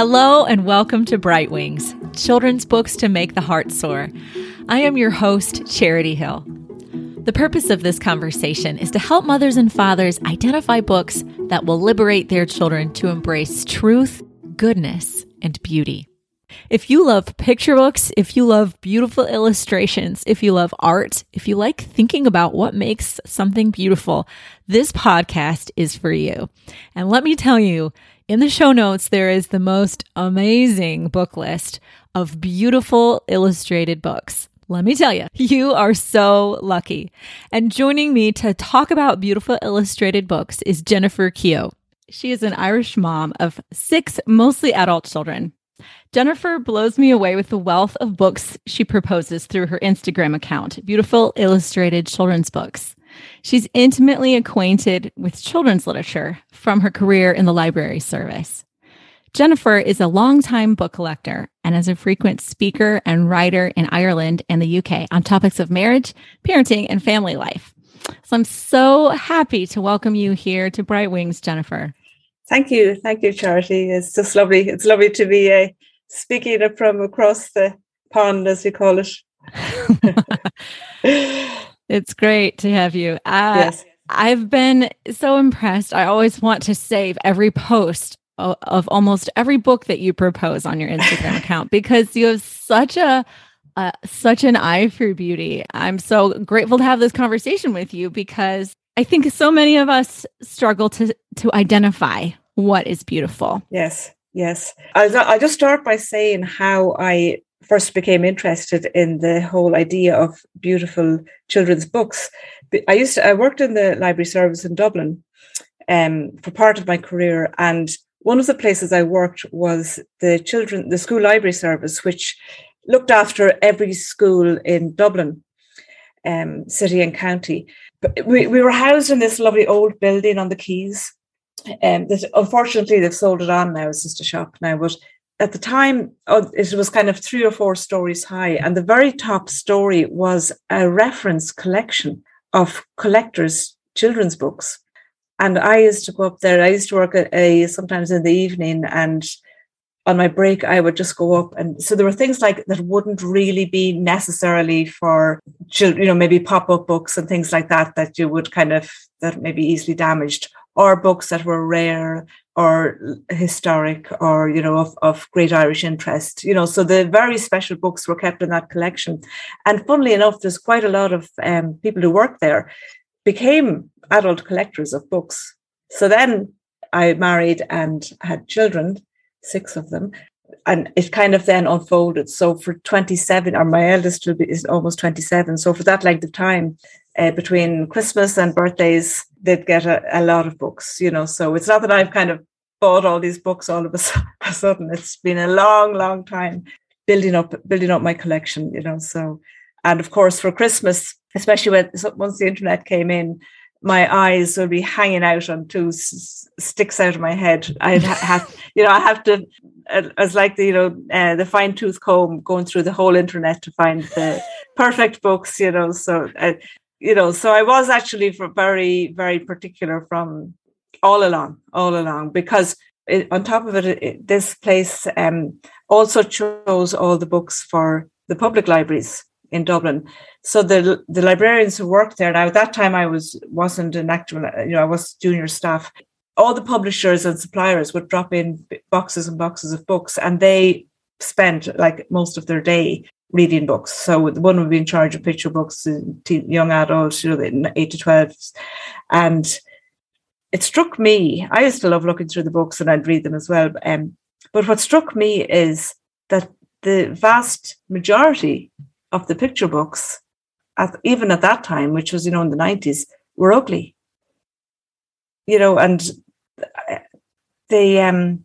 Hello, and welcome to Bright Wings, children's books to make the heart soar. I am your host, Charity Hill. The purpose of this conversation is to help mothers and fathers identify books that will liberate their children to embrace truth, goodness, and beauty. If you love picture books, if you love beautiful illustrations, if you love art, if you like thinking about what makes something beautiful, this podcast is for you. And let me tell you, in the show notes, there is the most amazing book list of beautiful illustrated books. Let me tell you, you are so lucky. And joining me to talk about beautiful illustrated books is Jennifer Keogh. She is an Irish mom of six mostly adult children. Jennifer blows me away with the wealth of books she proposes through her Instagram account, Beautiful Illustrated Children's Books. She's intimately acquainted with children's literature from her career in the library service. Jennifer is a longtime book collector and is a frequent speaker and writer in Ireland and the UK on topics of marriage, parenting, and family life. So I'm so happy to welcome you here to Bright Wings, Jennifer. Thank you. Thank you, Charity. It's just lovely. It's lovely to be uh, speaking from across the pond, as we call it. it's great to have you. Uh, yes. I've been so impressed. I always want to save every post of, of almost every book that you propose on your Instagram account because you have such a uh, such an eye for beauty. I'm so grateful to have this conversation with you because I think so many of us struggle to to identify what is beautiful. Yes, yes. I'll, I'll just start by saying how I first became interested in the whole idea of beautiful children's books. I used to, I worked in the library service in Dublin um, for part of my career, and one of the places I worked was the children, the school library service, which looked after every school in Dublin, um, city and county we, we were housed in this lovely old building on the quays. Um, that unfortunately they've sold it on now. It's just a shop now, but at the time oh, it was kind of three or four stories high, and the very top story was a reference collection of collectors' children's books. And I used to go up there. I used to work at a sometimes in the evening, and on my break, I would just go up. And so there were things like that wouldn't really be necessarily for children, you know, maybe pop up books and things like that, that you would kind of, that may be easily damaged, or books that were rare or historic or, you know, of, of great Irish interest, you know. So the very special books were kept in that collection. And funnily enough, there's quite a lot of um, people who work there became adult collectors of books. So then I married and had children six of them. And it kind of then unfolded. So for 27, or my eldest is almost 27. So for that length of time, uh, between Christmas and birthdays, they'd get a, a, lot of books, you know. So it's not that I've kind of bought all these books all of a, sudden. It's been a long, long time building up, building up my collection, you know. So, and of course for Christmas, especially when once the internet came in, my eyes would be hanging out on two s- sticks out of my head. I have, you know, I have to, as like the, you know, uh, the fine tooth comb going through the whole internet to find the perfect books, you know. So, uh, you know, so I was actually very, very particular from all along, all along, because it, on top of it, it this place um, also chose all the books for the public libraries in Dublin. So the the librarians who worked there now at that time I was wasn't an actual you know I was junior staff. All the publishers and suppliers would drop in boxes and boxes of books, and they spent like most of their day reading books. So the one would be in charge of picture books, young adults, you know, eight to twelve, and it struck me. I used to love looking through the books, and I'd read them as well. Um, but what struck me is that the vast majority of the picture books, at, even at that time, which was, you know, in the 90s, were ugly. You know, and they, um,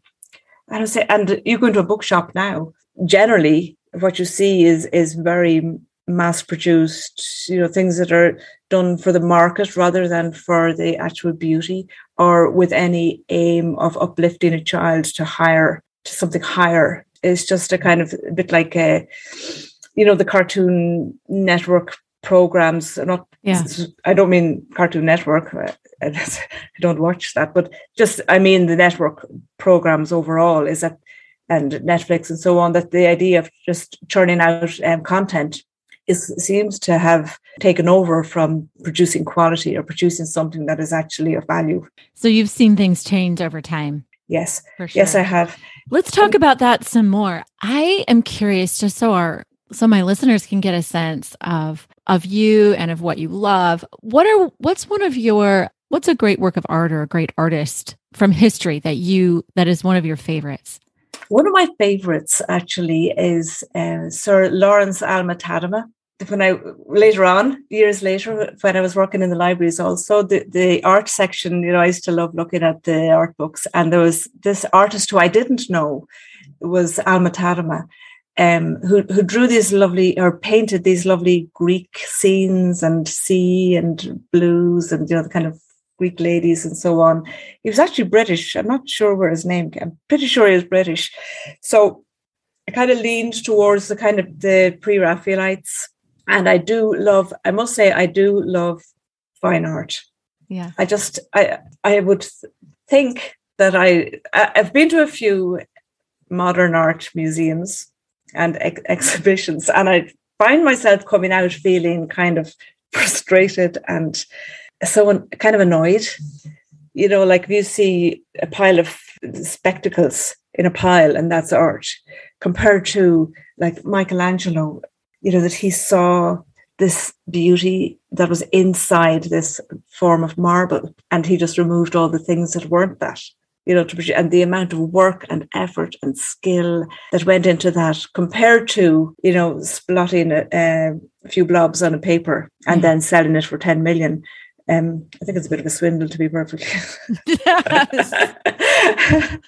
I don't say, and you go into a bookshop now, generally, what you see is is very mass produced, you know, things that are done for the market rather than for the actual beauty or with any aim of uplifting a child to higher, to something higher. It's just a kind of a bit like a, you know the Cartoon Network programs. Not, yeah. I don't mean Cartoon Network. I don't watch that, but just I mean the network programs overall. Is that and Netflix and so on, that the idea of just churning out um, content is seems to have taken over from producing quality or producing something that is actually of value. So you've seen things change over time. Yes. Sure. Yes, I have. Let's talk about that some more. I am curious just so our so my listeners can get a sense of of you and of what you love. What are what's one of your what's a great work of art or a great artist from history that you that is one of your favorites? One of my favorites actually is uh, Sir Lawrence Alma Tadema. When I later on, years later, when I was working in the libraries, also the, the art section, you know, I used to love looking at the art books, and there was this artist who I didn't know was Alma Tadema, um, who who drew these lovely or painted these lovely Greek scenes and sea and blues and you know the kind of Greek ladies and so on. He was actually British. I'm not sure where his name came. I'm pretty sure he was British. So I kind of leaned towards the kind of the pre-Raphaelites. And I do love, I must say, I do love fine art. Yeah. I just I I would think that I I've been to a few modern art museums and ex- exhibitions and I find myself coming out feeling kind of frustrated and so kind of annoyed. You know, like if you see a pile of spectacles in a pile and that's art, compared to like Michelangelo, you know, that he saw this beauty that was inside this form of marble and he just removed all the things that weren't that you know to and the amount of work and effort and skill that went into that compared to you know splotting a, a few blobs on a paper and mm. then selling it for 10 million um, I think it's a bit of a swindle, to be perfectly.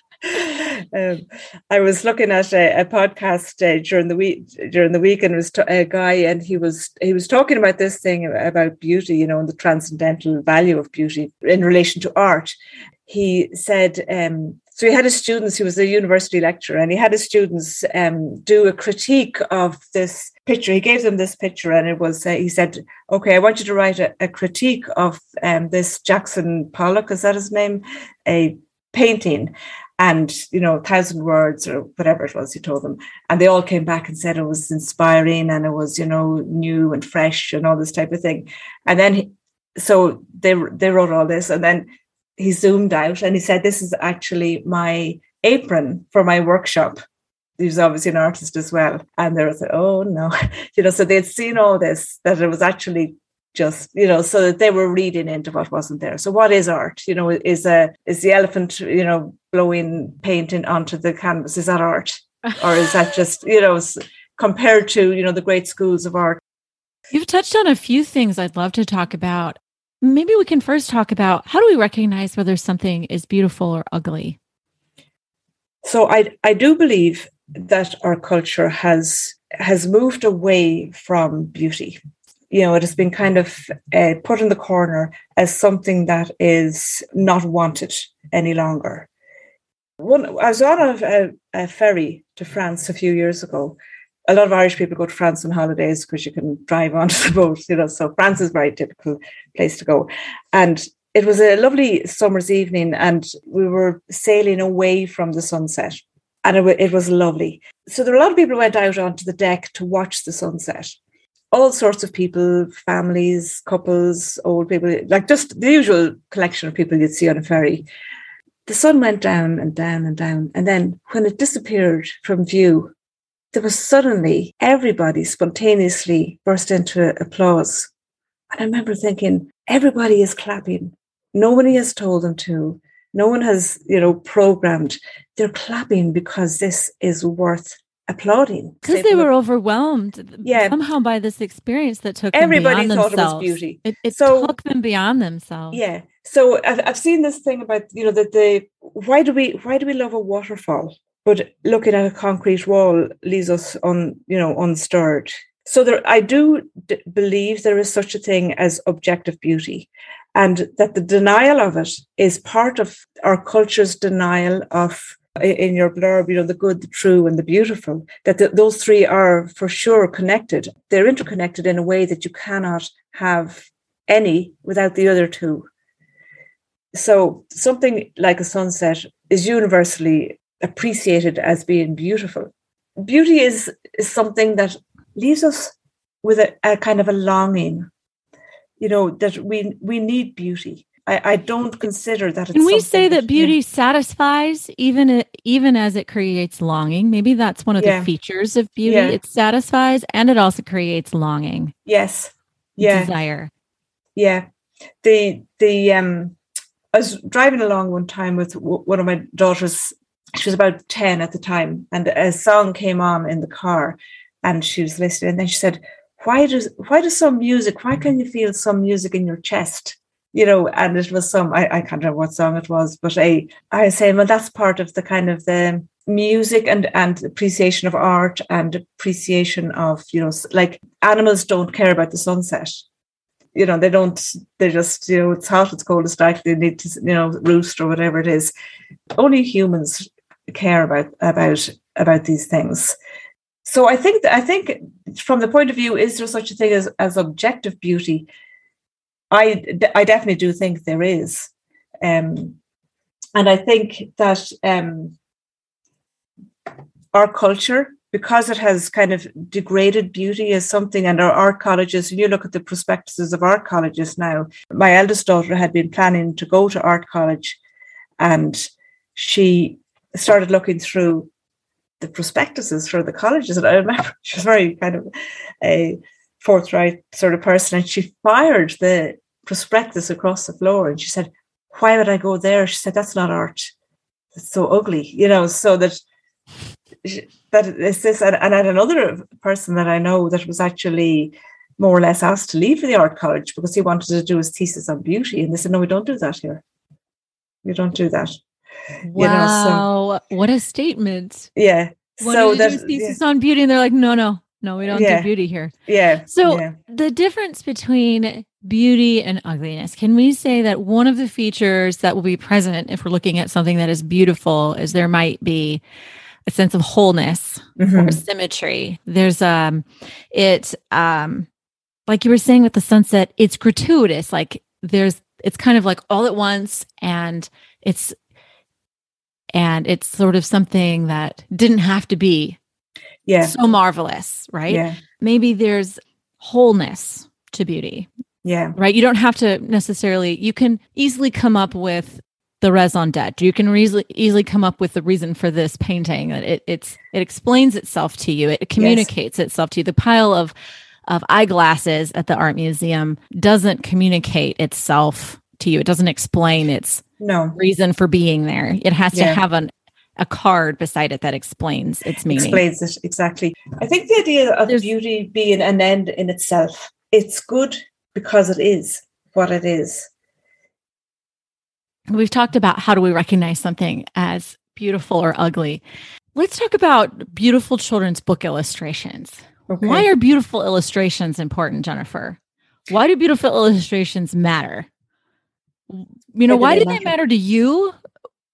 um, I was looking at a, a podcast uh, during the week during the week, and it was t- a guy, and he was he was talking about this thing about beauty, you know, and the transcendental value of beauty in relation to art. He said um, so he had his students, he was a university lecturer, and he had his students um, do a critique of this picture. He gave them this picture, and it was, uh, he said, Okay, I want you to write a, a critique of um, this Jackson Pollock, is that his name? A painting. And, you know, thousand words or whatever it was, he told them. And they all came back and said it was inspiring and it was, you know, new and fresh and all this type of thing. And then, he, so they, they wrote all this. And then he zoomed out and he said, This is actually my apron for my workshop. He was obviously an artist as well. And they were like, Oh no. you know, so they'd seen all this, that it was actually just, you know, so that they were reading into what wasn't there. So what is art? You know, is a is the elephant, you know, blowing painting onto the canvas? Is that art? or is that just, you know, compared to, you know, the great schools of art? You've touched on a few things I'd love to talk about. Maybe we can first talk about how do we recognize whether something is beautiful or ugly? So I I do believe that our culture has has moved away from beauty. You know, it has been kind of uh, put in the corner as something that is not wanted any longer. One, I was on a, a, a ferry to France a few years ago, a lot of Irish people go to France on holidays because you can drive onto the boat, you know. So France is a very typical place to go. And it was a lovely summer's evening, and we were sailing away from the sunset, and it, it was lovely. So there were a lot of people who went out onto the deck to watch the sunset. All sorts of people, families, couples, old people, like just the usual collection of people you'd see on a ferry. The sun went down and down and down. And then when it disappeared from view, there was suddenly everybody spontaneously burst into applause. And I remember thinking, everybody is clapping. Nobody has told them to. No one has, you know, programmed. They're clapping because this is worth applauding. Because they were overwhelmed yeah. somehow by this experience that took everybody thought themselves. it was beauty. It, it so, took them beyond themselves. Yeah. So I've, I've seen this thing about, you know, that the why do we why do we love a waterfall? but looking at a concrete wall leaves us on you know unstirred so there i do d- believe there is such a thing as objective beauty and that the denial of it is part of our culture's denial of in your blurb you know the good the true and the beautiful that the, those three are for sure connected they're interconnected in a way that you cannot have any without the other two so something like a sunset is universally appreciated as being beautiful. Beauty is, is something that leaves us with a, a kind of a longing, you know, that we we need beauty. I, I don't consider that. Can we say that, that beauty yeah. satisfies even even as it creates longing? Maybe that's one of yeah. the features of beauty. Yeah. It satisfies and it also creates longing. Yes. Yeah. Desire. Yeah. The the um I was driving along one time with w- one of my daughters. She was about 10 at the time, and a song came on in the car, and she was listening. And then she said, Why does why does some music, why can you feel some music in your chest? You know, and it was some I, I can't remember what song it was, but I I saying, well, that's part of the kind of the music and and appreciation of art and appreciation of, you know, like animals don't care about the sunset you know, they don't, they just, you know, it's hot, it's cold, it's dark, they need to, you know, roost or whatever it is. Only humans care about, about, about these things. So I think I think from the point of view, is there such a thing as, as objective beauty? I, I definitely do think there is. Um, and I think that um, our culture because it has kind of degraded beauty as something, and our art colleges, and you look at the prospectuses of art colleges now, my eldest daughter had been planning to go to art college, and she started looking through the prospectuses for the colleges. And I remember she was very kind of a forthright sort of person, and she fired the prospectus across the floor and she said, Why would I go there? She said, That's not art. It's so ugly, you know, so that that is this and, and I had another person that I know that was actually more or less asked to leave for the art college because he wanted to do his thesis on beauty and they said no we don't do that here we don't do that wow you know, so, what a statement yeah so that thesis yeah. on beauty and they're like no no no we don't yeah. do beauty here yeah so yeah. the difference between beauty and ugliness can we say that one of the features that will be present if we're looking at something that is beautiful is there might be a sense of wholeness mm-hmm. or symmetry. There's um it um like you were saying with the sunset, it's gratuitous. Like there's it's kind of like all at once and it's and it's sort of something that didn't have to be yeah so marvelous, right? Yeah. Maybe there's wholeness to beauty. Yeah. Right. You don't have to necessarily, you can easily come up with the raison d'etre. You can easily easily come up with the reason for this painting. It it's it explains itself to you. It communicates yes. itself to you. The pile of of eyeglasses at the art museum doesn't communicate itself to you. It doesn't explain its no reason for being there. It has yeah. to have an a card beside it that explains its meaning. Explains it exactly. I think the idea of There's, beauty being an end in itself, it's good because it is what it is we've talked about how do we recognize something as beautiful or ugly. Let's talk about beautiful children's book illustrations. Okay. Why are beautiful illustrations important, Jennifer? Why do beautiful illustrations matter? You know, why, do, they, they matter to you?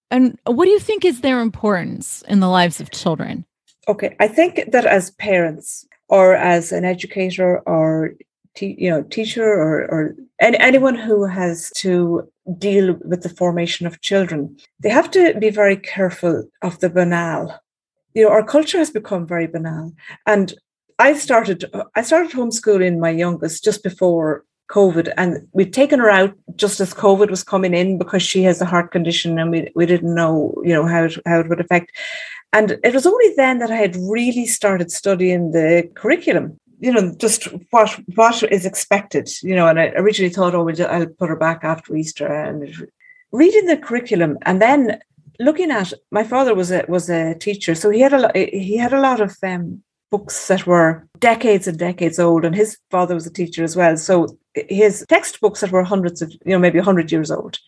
And what do you think is their importance in the lives of children? Okay, I think that as parents or as an educator or te- you know teacher or or any, anyone who has to deal with the formation of children they have to be very careful of the banal you know our culture has become very banal and i started i started homeschooling my youngest just before COVID, and we'd taken her out just as COVID was coming in because she has a heart condition, and we we didn't know, you know, how it, how it would affect. And it was only then that I had really started studying the curriculum you know, just what what is expected, you know, and I originally thought, oh, I'll put her back after Easter, and reading the curriculum, and then looking at my father was a was a teacher, so he had a lot, he had a lot of um, books that were decades and decades old, and his father was a teacher as well, so his textbooks that were hundreds of, you know, maybe hundred years old,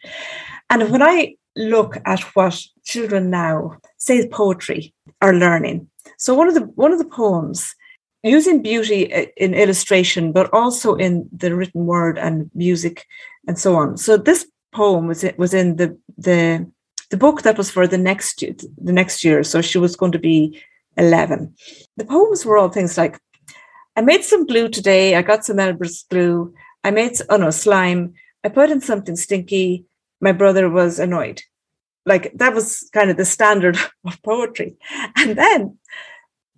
and when I look at what children now say poetry are learning, so one of the one of the poems using beauty uh, in illustration, but also in the written word and music and so on. So this poem was was in the the the book that was for the next the next year. So she was going to be eleven. The poems were all things like, "I made some glue today. I got some Elmer's glue. I made oh no slime. I put in something stinky. My brother was annoyed." like that was kind of the standard of poetry. And then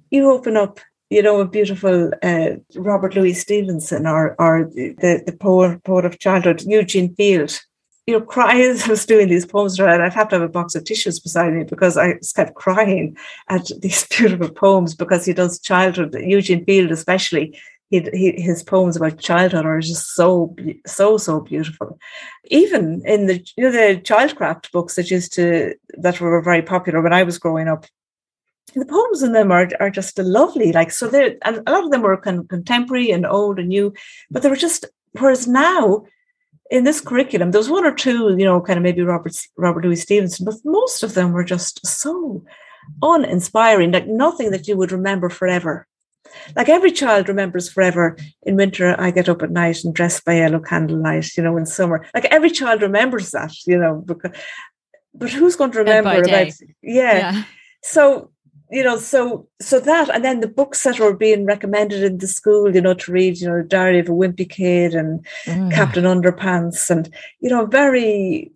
you open up, you know, a beautiful uh, Robert Louis Stevenson or or the the poet poet of childhood, Eugene Field. You know, crying. I was doing these poems, and I'd have to have a box of tissues beside me because I just kept crying at these beautiful poems because he does childhood. Eugene Field, especially, he, his poems about childhood are just so so so beautiful. Even in the you know the childcraft books that used to that were very popular when I was growing up, the poems in them are are just lovely. Like so, they and a lot of them were of contemporary and old and new, but they were just. Whereas now, in this curriculum, there was one or two, you know, kind of maybe Robert Robert Louis Stevenson, but most of them were just so uninspiring, like nothing that you would remember forever. Like every child remembers forever. In winter, I get up at night and dress by yellow candlelight. You know, in summer, like every child remembers that. You know, because but who's going to remember about? Yeah. yeah. So you know, so so that, and then the books that were being recommended in the school, you know, to read, you know, Diary of a Wimpy Kid and mm. Captain Underpants, and you know, very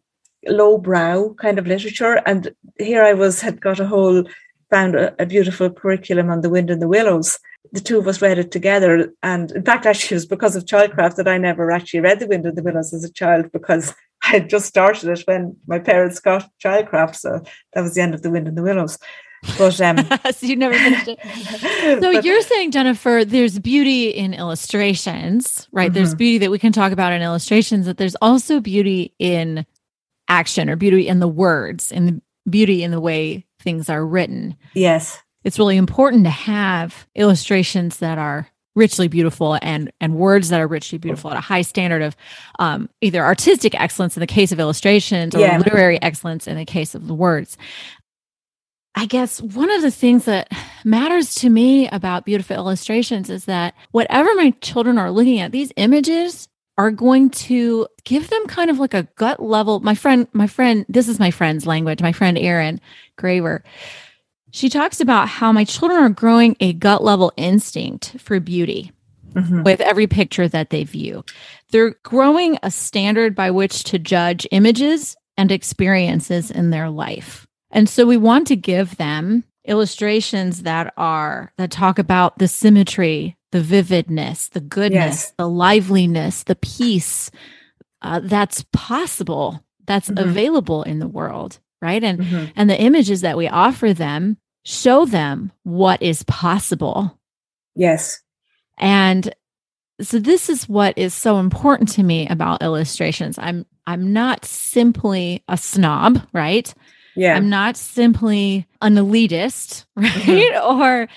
lowbrow kind of literature. And here I was had got a whole found a, a beautiful curriculum on the Wind and the Willows, the two of us read it together. And in fact, actually, it was because of childcraft that I never actually read The Wind in the Willows as a child because I had just started it when my parents got childcraft. So that was the end of The Wind in the Willows. But um, so you never finished it. So but, you're saying, Jennifer, there's beauty in illustrations, right? Mm-hmm. There's beauty that we can talk about in illustrations, that there's also beauty in action or beauty in the words and beauty in the way things are written. Yes it's really important to have illustrations that are richly beautiful and and words that are richly beautiful at a high standard of um, either artistic excellence in the case of illustrations or yeah. literary excellence in the case of the words. I guess one of the things that matters to me about beautiful illustrations is that whatever my children are looking at, these images are going to give them kind of like a gut level. My friend, my friend, this is my friend's language, my friend Erin Graver she talks about how my children are growing a gut level instinct for beauty mm-hmm. with every picture that they view. They're growing a standard by which to judge images and experiences in their life. And so we want to give them illustrations that are that talk about the symmetry, the vividness, the goodness, yes. the liveliness, the peace uh, that's possible, that's mm-hmm. available in the world right? And mm-hmm. and the images that we offer them show them what is possible. Yes. And so this is what is so important to me about illustrations. I'm i'm not simply a snob right? Yeah. I'm not simply an elitist right? Mm-hmm. or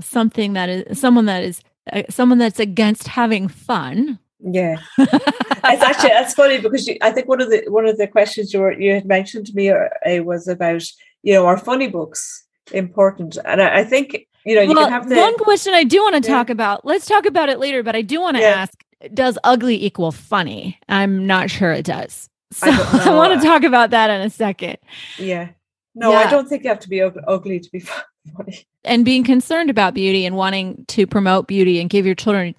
something that is someone that is uh, someone that's against having fun yeah, it's actually that's funny because you, I think one of the one of the questions you were, you had mentioned to me uh, was about you know are funny books important, and I, I think you know you well, can have the one question I do want to yeah. talk about. Let's talk about it later, but I do want to yeah. ask: Does ugly equal funny? I'm not sure it does. So I, I want to talk about that in a second. Yeah. No, yeah. I don't think you have to be ugly to be funny. And being concerned about beauty and wanting to promote beauty and give your children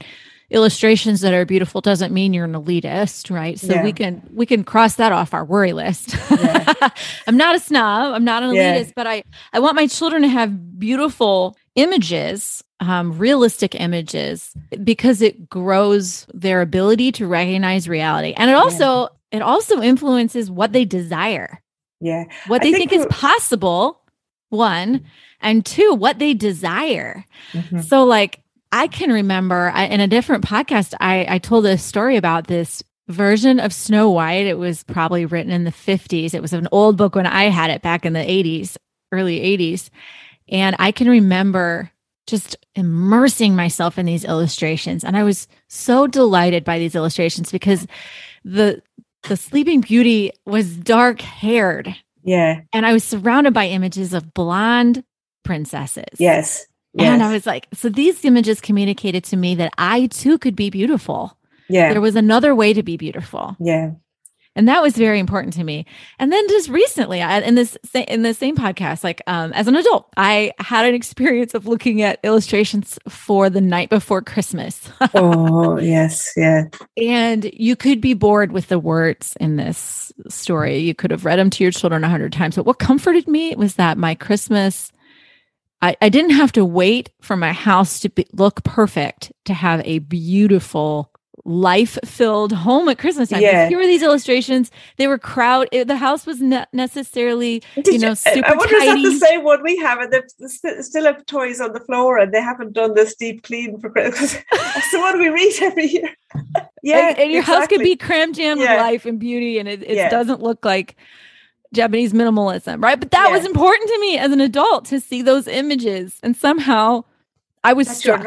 illustrations that are beautiful doesn't mean you're an elitist, right? So yeah. we can we can cross that off our worry list. Yeah. I'm not a snob, I'm not an elitist, yeah. but I I want my children to have beautiful images, um, realistic images, because it grows their ability to recognize reality, and it also it also influences what they desire. Yeah, what they think, think is possible. One and two, what they desire. Mm-hmm. So, like I can remember I, in a different podcast, I, I told a story about this version of Snow White. It was probably written in the 50s. It was an old book when I had it back in the 80s, early 80s. And I can remember just immersing myself in these illustrations. And I was so delighted by these illustrations because the the sleeping beauty was dark haired. Yeah. And I was surrounded by images of blonde princesses. Yes. Yes. And I was like, so these images communicated to me that I too could be beautiful. Yeah. There was another way to be beautiful. Yeah. and that was very important to me and then just recently I, in this in the same podcast like um, as an adult i had an experience of looking at illustrations for the night before christmas oh yes yeah and you could be bored with the words in this story you could have read them to your children a hundred times but what comforted me was that my christmas I, I didn't have to wait for my house to be, look perfect to have a beautiful life filled home at Christmas time. Yeah. Here were these illustrations. They were crowd. It, the house was not necessarily, Did you know, super I wonder tidy. is that the same one we have, and they still have toys on the floor, and they haven't done this deep clean for Christmas. That's the one we read every year. yeah, and, and your exactly. house could be crammed jammed yeah. with life and beauty, and it, it yeah. doesn't look like Japanese minimalism, right? But that yeah. was important to me as an adult to see those images. And somehow I was That's struck.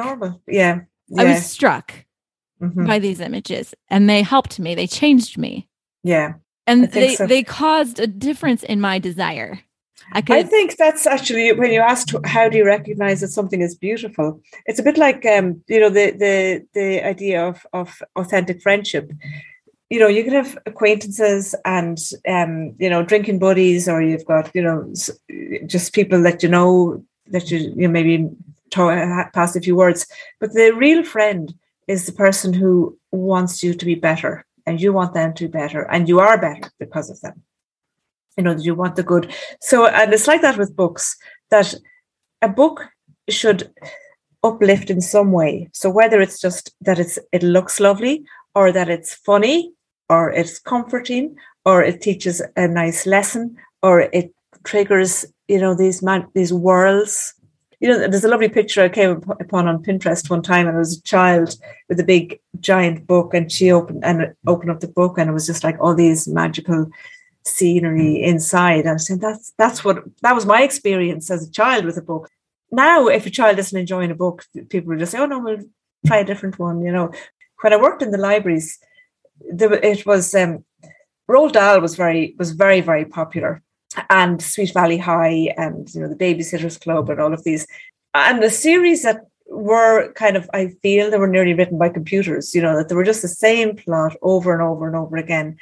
Yeah. yeah. I was struck mm-hmm. by these images and they helped me. They changed me. Yeah. And they, so. they caused a difference in my desire. I, could, I think that's actually when you asked how do you recognize that something is beautiful. It's a bit like um, you know the the the idea of of authentic friendship you know, you can have acquaintances and, um, you know, drinking buddies, or you've got, you know, just people that you know that you, you maybe talk, pass a few words. But the real friend is the person who wants you to be better and you want them to be better and you are better because of them. You know, you want the good. So, and it's like that with books that a book should uplift in some way. So whether it's just that it's it looks lovely or that it's funny or it's comforting or it teaches a nice lesson or it triggers you know these man these worlds you know there's a lovely picture i came upon on pinterest one time and it was a child with a big giant book and she opened and opened up the book and it was just like all these magical scenery inside. And i said that's that's what that was my experience as a child with a book. Now if a child isn't enjoying a book people will just say oh no we'll try a different one you know. When i worked in the libraries there, it was um, Roald Dahl was very was very very popular, and Sweet Valley High, and you know the Babysitters Club, and all of these, and the series that were kind of I feel they were nearly written by computers. You know that they were just the same plot over and over and over again.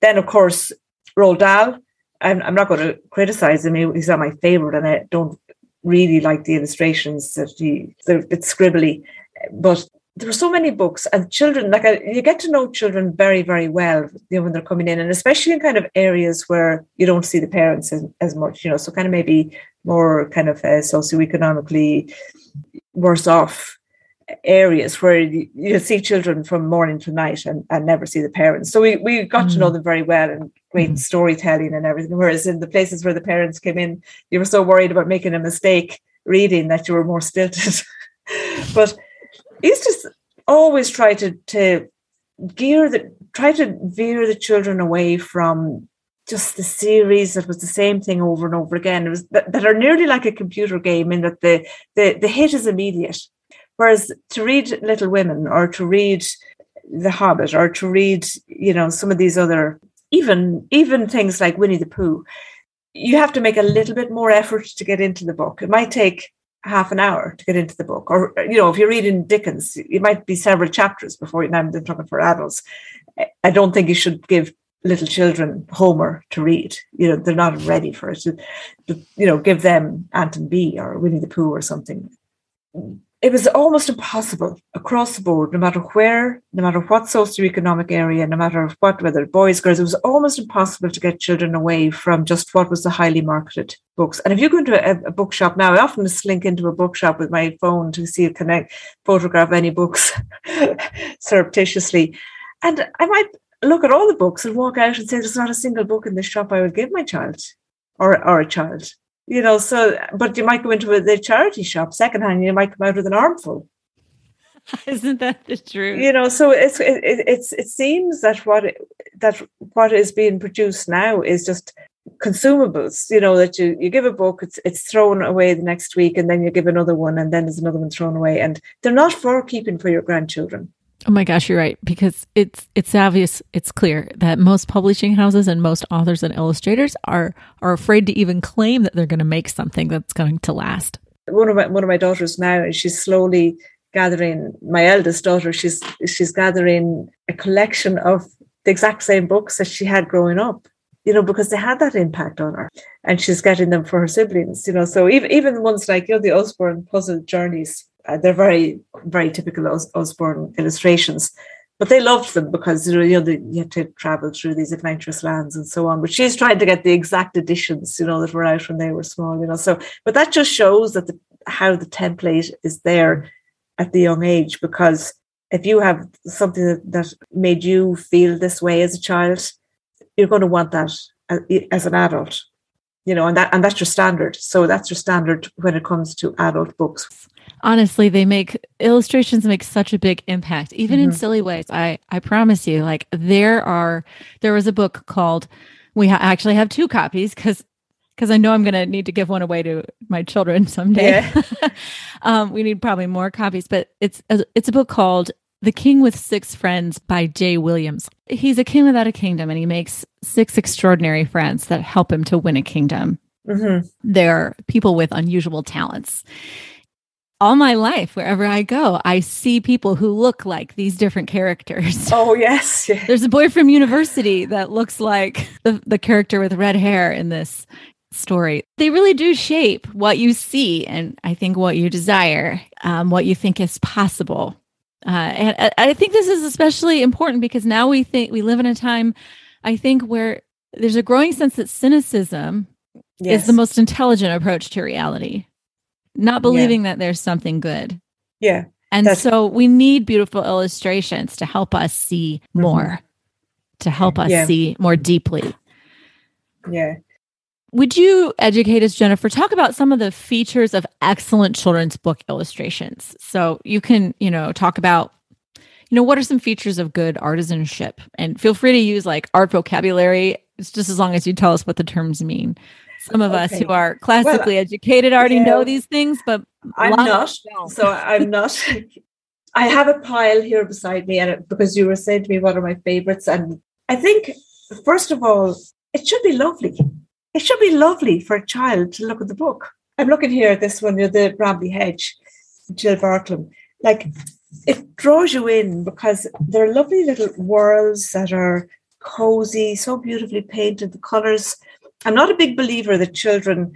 Then of course Roald Dahl. I'm, I'm not going to criticize him. He's not my favorite, and I don't really like the illustrations that he they're a bit scribbly. But there are so many books and children like uh, you get to know children very very well you know when they're coming in and especially in kind of areas where you don't see the parents as, as much you know so kind of maybe more kind of uh, socioeconomically worse off areas where you, you, see children from morning to night and, and never see the parents so we, we got mm. to know mm. them very well and great mm. storytelling and everything whereas in the places where the parents came in you were so worried about making a mistake reading that you were more stilted but used to always try to to gear the try to veer the children away from just the series that was the same thing over and over again. It was that, that are nearly like a computer game in that the, the the hit is immediate. Whereas to read Little Women or to read The Hobbit or to read, you know, some of these other even even things like Winnie the Pooh, you have to make a little bit more effort to get into the book. It might take half an hour to get into the book. Or, you know, if you're reading Dickens, it might be several chapters before you, now I'm talking for adults. I don't think you should give little children Homer to read. You know, they're not ready for it. You know, give them Ant and Bee or Winnie the Pooh or something it was almost impossible across the board, no matter where, no matter what socioeconomic area, no matter what, whether boys, girls, it was almost impossible to get children away from just what was the highly marketed books. And if you go into a, a bookshop now, I often slink into a bookshop with my phone to see a connect photograph any books surreptitiously. And I might look at all the books and walk out and say, there's not a single book in this shop I would give my child or, or a child you know so but you might go into a, the charity shop secondhand you might come out with an armful. Isn't that the truth? You know so it's it, it's it seems that what that what is being produced now is just consumables you know that you you give a book it's it's thrown away the next week and then you give another one and then there's another one thrown away and they're not for keeping for your grandchildren Oh my gosh, you're right because it's it's obvious, it's clear that most publishing houses and most authors and illustrators are are afraid to even claim that they're going to make something that's going to last. One of my one of my daughters now, and she's slowly gathering. My eldest daughter, she's she's gathering a collection of the exact same books that she had growing up you know, because they had that impact on her. And she's getting them for her siblings, you know. So even even ones like, you know, the Osborne puzzle journeys, uh, they're very, very typical Os- Usborne illustrations. But they loved them because you know, you know you had to travel through these adventurous lands and so on. But she's trying to get the exact editions, you know, that were out when they were small, you know. So, but that just shows that the, how the template is there at the young age because if you have something that, that made you feel this way as a child, you're going to want that as an adult you know and that and that's your standard so that's your standard when it comes to adult books honestly they make illustrations make such a big impact even mm-hmm. in silly ways i i promise you like there are there was a book called we ha- actually have two copies because because I know I'm going to need to give one away to my children someday. Yeah. um, we need probably more copies, but it's a, it's a book called the King with Six Friends by Jay Williams. He's a king without a kingdom, and he makes six extraordinary friends that help him to win a kingdom. Mm-hmm. They're people with unusual talents. All my life, wherever I go, I see people who look like these different characters. Oh, yes. Yeah. There's a boy from university that looks like the, the character with red hair in this story. They really do shape what you see and I think what you desire, um, what you think is possible. Uh, and I think this is especially important because now we think we live in a time, I think, where there's a growing sense that cynicism yes. is the most intelligent approach to reality, not believing yeah. that there's something good. Yeah. And so we need beautiful illustrations to help us see mm-hmm. more, mm-hmm. to help us yeah. see more deeply. Yeah. Would you educate us, Jennifer? Talk about some of the features of excellent children's book illustrations. So you can, you know, talk about, you know, what are some features of good artisanship? And feel free to use like art vocabulary. It's just as long as you tell us what the terms mean. Some of okay. us who are classically well, educated already yeah, know these things, but I'm not. So I'm not. I have a pile here beside me, and it, because you were saying to me what are my favorites, and I think first of all, it should be lovely it should be lovely for a child to look at the book. I'm looking here at this one, you the Brambly Hedge, Jill Barklem. Like it draws you in because they're lovely little worlds that are cozy, so beautifully painted, the colours. I'm not a big believer that children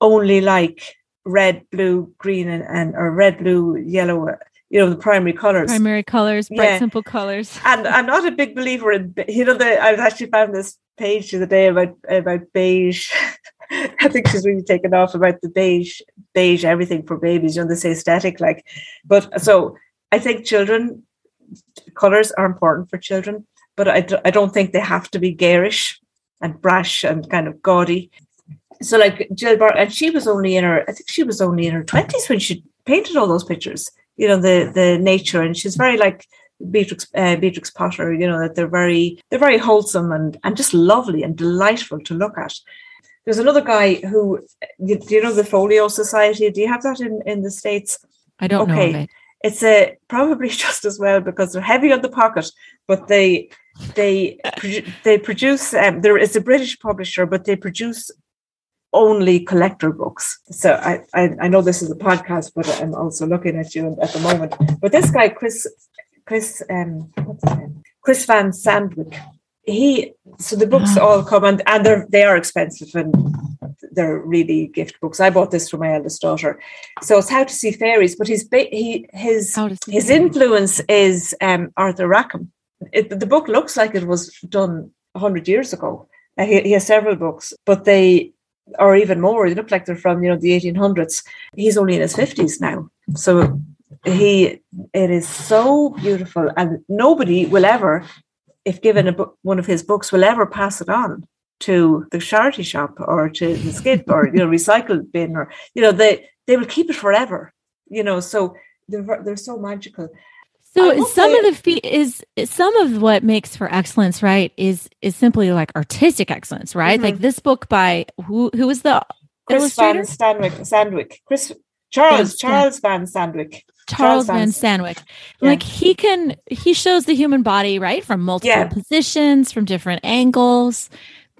only like red, blue, green, and, and or red, blue, yellow, uh, you know, the primary colors. Primary colors, bright, yeah. simple colors. And I'm not a big believer in, you know, the, I've actually found this page the other day about, about beige. I think she's really taken off about the beige, beige everything for babies, you know, this aesthetic, like, but so I think children, colors are important for children, but I, I don't think they have to be garish and brash and kind of gaudy. So like Jill Bar, and she was only in her, I think she was only in her twenties when she painted all those pictures you know the the nature and she's very like Beatrix uh, Beatrix Potter you know that they're very they're very wholesome and and just lovely and delightful to look at there's another guy who do you know the folio society do you have that in in the states i don't okay. know it. it's a probably just as well because they're heavy on the pocket but they they they produce um, there is a british publisher but they produce only collector books. So I, I, I know this is a podcast, but I'm also looking at you at the moment. But this guy, Chris, Chris, um, what's his name? Chris Van Sandwyk. He so the books ah. all come and and they're they are expensive and they're really gift books. I bought this for my eldest daughter. So it's How to See Fairies, but his he his his influence is um, Arthur Rackham. It, the book looks like it was done hundred years ago. Uh, he, he has several books, but they or even more. They look like they're from you know the 1800s. He's only in his 50s now, so he it is so beautiful, and nobody will ever, if given a book, one of his books, will ever pass it on to the charity shop or to the skip or you know recycle bin or you know they they will keep it forever. You know, so they're they're so magical. So some of the fee is some of what makes for excellence, right? Is is simply like artistic excellence, right? Mm-hmm. Like this book by who who was the Chris? Van Sandwyk, Sandwyk, Chris Charles Charles Van Sandwyk. Charles, Charles Van Sandwyk. Yeah. Like he can he shows the human body, right? From multiple yeah. positions, from different angles.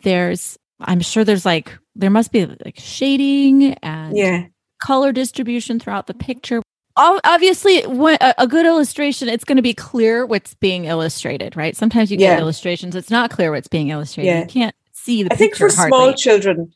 There's I'm sure there's like there must be like shading and yeah color distribution throughout the picture obviously a good illustration it's going to be clear what's being illustrated right sometimes you get yeah. illustrations it's not clear what's being illustrated yeah. you can't see the i think for hardly. small children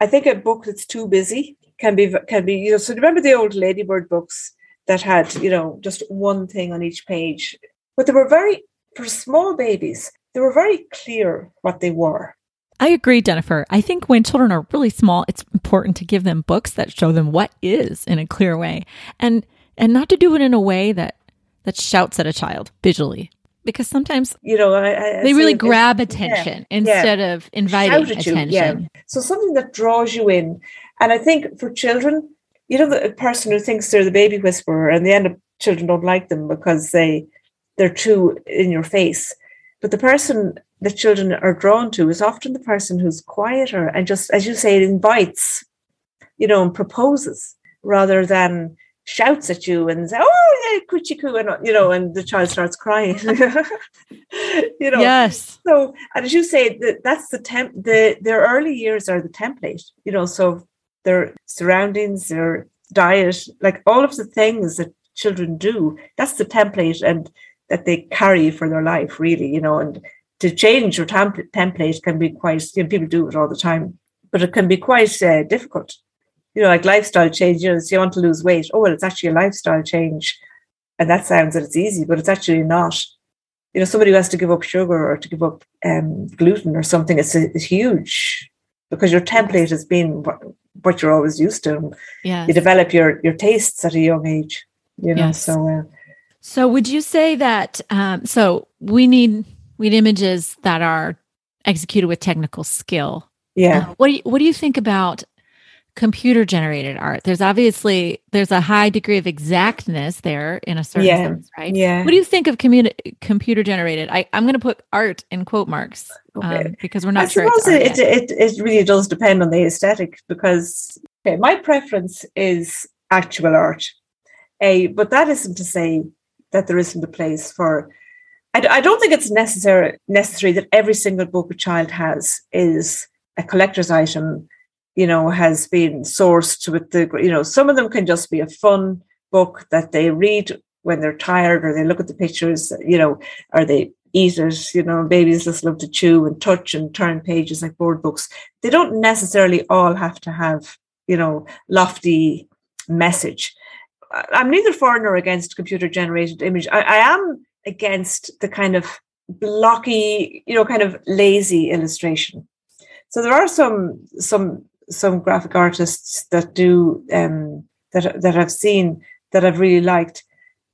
i think a book that's too busy can be can be you know so remember the old ladybird books that had you know just one thing on each page but they were very for small babies they were very clear what they were I agree, Jennifer. I think when children are really small, it's important to give them books that show them what is in a clear way and and not to do it in a way that that shouts at a child visually because sometimes you know I, I they really grab attention yeah, instead yeah. of inviting attention. You, yeah. So something that draws you in, and I think for children, you know, the person who thinks they're the baby whisperer, and the end of children don't like them because they they're too in your face. But the person that children are drawn to is often the person who's quieter and just, as you say, invites, you know, and proposes rather than shouts at you and say, "Oh, yeah, kuchiku," and you know, and the child starts crying. you know. Yes. So, and as you say, that that's the temp. The their early years are the template. You know, so their surroundings, their diet, like all of the things that children do, that's the template, and that they carry for their life, really. You know, and to change your temp- template can be quite, you know, people do it all the time, but it can be quite uh, difficult. You know, like lifestyle change, you know, so you want to lose weight. Oh, well, it's actually a lifestyle change. And that sounds that it's easy, but it's actually not. You know, somebody who has to give up sugar or to give up um, gluten or something, it's, it's huge because your template has been what, what you're always used to. Yeah. You develop your, your tastes at a young age, you know, yes. so. Uh, so would you say that, um, so we need we need images that are executed with technical skill. Yeah. Uh, what do you, what do you think about computer generated art? There's obviously there's a high degree of exactness there in a certain yeah. sense, right? Yeah. What do you think of computer generated? I, I'm going to put art in quote marks okay. um, because we're not I sure. Suppose it, it, it really does depend on the aesthetic because okay, my preference is actual art. A, but that isn't to say that there isn't a place for I, I don't think it's necessary necessary that every single book a child has is a collector's item. You know, has been sourced with the. You know, some of them can just be a fun book that they read when they're tired or they look at the pictures. You know, or they eat it. You know, babies just love to chew and touch and turn pages like board books. They don't necessarily all have to have you know lofty message. I'm neither for nor against computer generated image. I, I am against the kind of blocky, you know, kind of lazy illustration. So there are some some some graphic artists that do um, that that I've seen that I've really liked,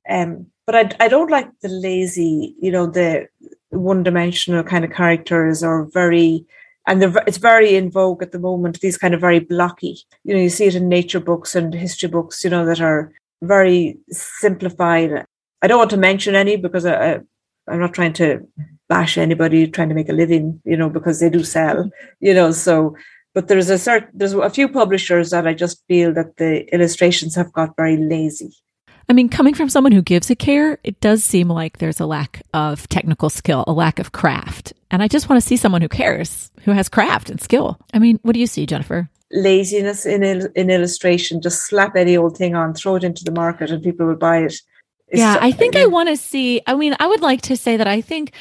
um, but I I don't like the lazy, you know, the one dimensional kind of characters or very and it's very in vogue at the moment. These kind of very blocky, you know, you see it in nature books and history books, you know, that are very simplified I don't want to mention any because I, I I'm not trying to bash anybody trying to make a living, you know, because they do sell, you know. So, but there's a certain there's a few publishers that I just feel that the illustrations have got very lazy. I mean, coming from someone who gives a care, it does seem like there's a lack of technical skill, a lack of craft. And I just want to see someone who cares, who has craft and skill. I mean, what do you see, Jennifer? Laziness in in illustration. Just slap any old thing on, throw it into the market, and people will buy it yeah, I think I want to see. I mean, I would like to say that I think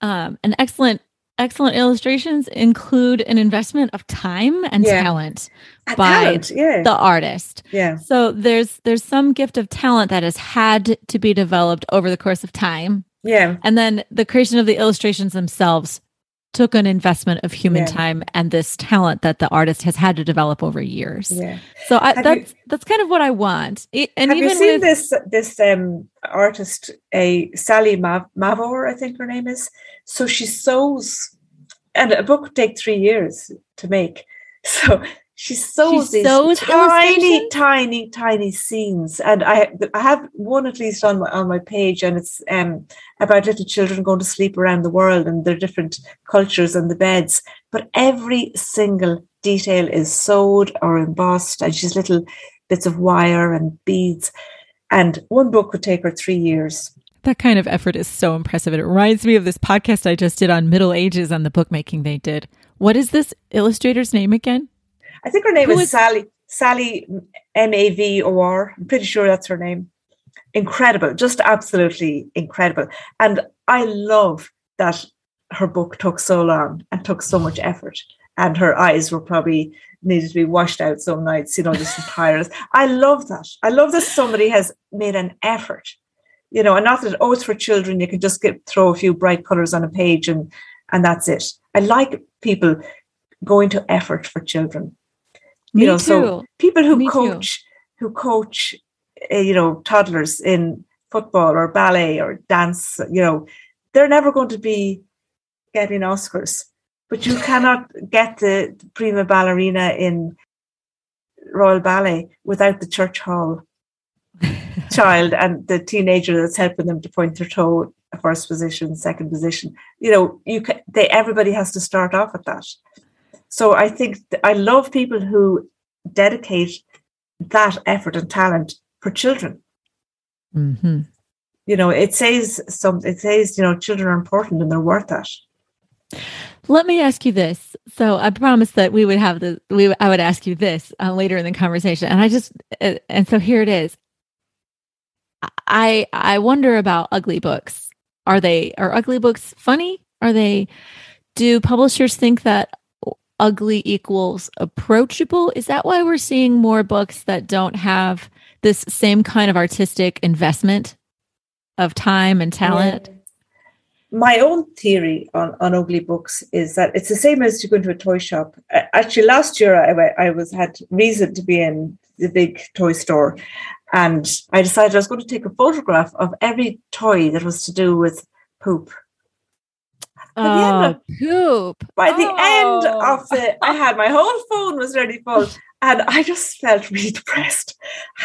um, an excellent excellent illustrations include an investment of time and yeah. talent A by talent, yeah. the artist. Yeah. So there's there's some gift of talent that has had to be developed over the course of time. Yeah. And then the creation of the illustrations themselves took an investment of human yeah. time and this talent that the artist has had to develop over years. Yeah. So I, that's you, that's kind of what I want. It, and have even you seen with, this this um, artist, a Sally Mav- Mavor, I think her name is. So she sews, and a book would take three years to make. So she sews she these sews tiny, tiny, tiny scenes, and I I have one at least on my on my page, and it's um about little children going to sleep around the world and their different cultures and the beds. But every single detail is sewed or embossed, and she's little bits of wire and beads. And one book would take her three years. That kind of effort is so impressive. It reminds me of this podcast I just did on Middle Ages and the bookmaking they did. What is this illustrator's name again? I think her name is, is Sally Sally M A V O R. I'm pretty sure that's her name. incredible, just absolutely incredible. And I love that her book took so long and took so much effort. And her eyes were probably needed to be washed out some nights, you know, just from tiredness. I love that. I love that somebody has made an effort, you know, and not that, oh, it's for children, you can just get throw a few bright colors on a page and and that's it. I like people going to effort for children. Me you know, too. so people who Me too. coach who coach uh, you know toddlers in football or ballet or dance, you know, they're never going to be getting Oscars. But you cannot get the prima ballerina in Royal Ballet without the church hall child and the teenager that's helping them to point their toe first position second position you know you can they everybody has to start off at that so i think th- i love people who dedicate that effort and talent for children Mhm. you know it says some it says you know children are important and they're worth that Let me ask you this. So I promised that we would have the we I would ask you this uh, later in the conversation, and I just uh, and so here it is. I I wonder about ugly books. Are they are ugly books funny? Are they? Do publishers think that ugly equals approachable? Is that why we're seeing more books that don't have this same kind of artistic investment of time and talent? my own theory on, on ugly books is that it's the same as to go into a toy shop. Actually, last year I, I was had reason to be in the big toy store, and I decided I was going to take a photograph of every toy that was to do with poop. The end Oh, of- poop. By the end Oh. of the, I had my whole phone was ready full, and I just felt really depressed.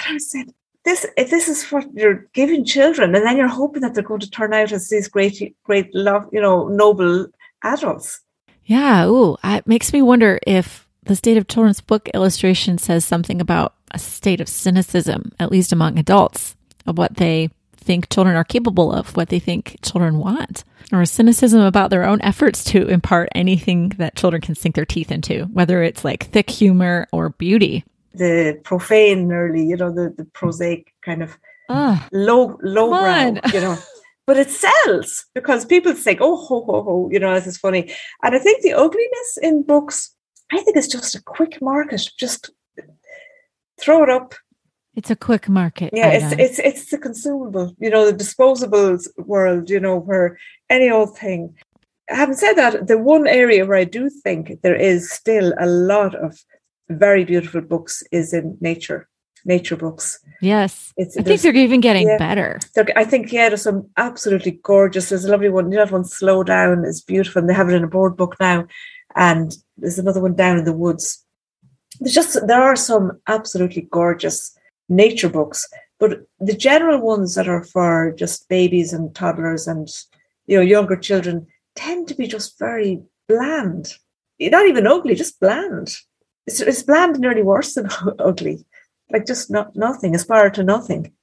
And I said, "This, if this is what you're giving children, and then you're hoping that they're going to turn out as these great, great love, you know, noble adults." Yeah. Ooh, it makes me wonder if the state of children's book illustration says something about a state of cynicism, at least among adults, of what they think children are capable of, what they think children want, or a cynicism about their own efforts to impart anything that children can sink their teeth into, whether it's like thick humor or beauty. The profane, early, you know, the, the prosaic kind of low, low on. you know. But it sells because people think, "Oh, ho, ho, ho," you know, this is funny. And I think the ugliness in books, I think it's just a quick market. Just throw it up, it's a quick market. yeah it's item. it's it's the consumable you know the disposables world you know where any old thing having said that the one area where i do think there is still a lot of very beautiful books is in nature nature books yes. it's I think they're even getting yeah. better. i think yeah there's some absolutely gorgeous there's a lovely one you know that one slow down is beautiful and they have it in a board book now and there's another one down in the woods there's just there are some absolutely gorgeous nature books but the general ones that are for just babies and toddlers and you know younger children tend to be just very bland not even ugly just bland it's, it's bland nearly worse than ugly like just not nothing aspire to nothing